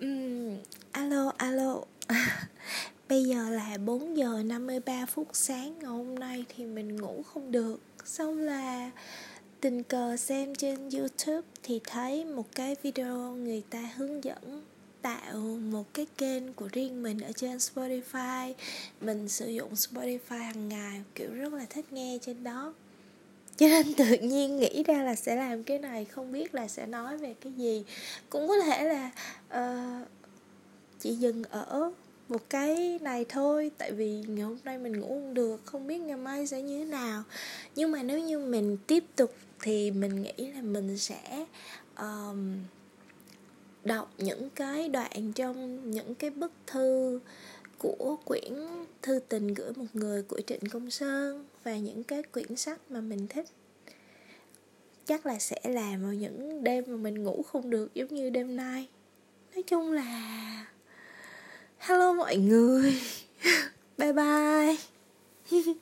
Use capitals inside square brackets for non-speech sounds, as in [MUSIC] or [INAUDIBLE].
um, alo, alo. [LAUGHS] Bây giờ là 4 giờ 53 phút sáng ngày hôm nay thì mình ngủ không được. Xong là tình cờ xem trên YouTube thì thấy một cái video người ta hướng dẫn tạo một cái kênh của riêng mình ở trên Spotify. Mình sử dụng Spotify hàng ngày kiểu rất là thích nghe trên đó cho nên tự nhiên nghĩ ra là sẽ làm cái này không biết là sẽ nói về cái gì. Cũng có thể là uh, chỉ dừng ở một cái này thôi tại vì ngày hôm nay mình ngủ không được không biết ngày mai sẽ như thế nào. Nhưng mà nếu như mình tiếp tục thì mình nghĩ là mình sẽ um, đọc những cái đoạn trong những cái bức thư của quyển thư tình gửi một người của trịnh công sơn và những cái quyển sách mà mình thích. Chắc là sẽ làm vào những đêm mà mình ngủ không được giống như đêm nay. Nói chung là, hello mọi người. [LAUGHS] Bye bye. [LAUGHS]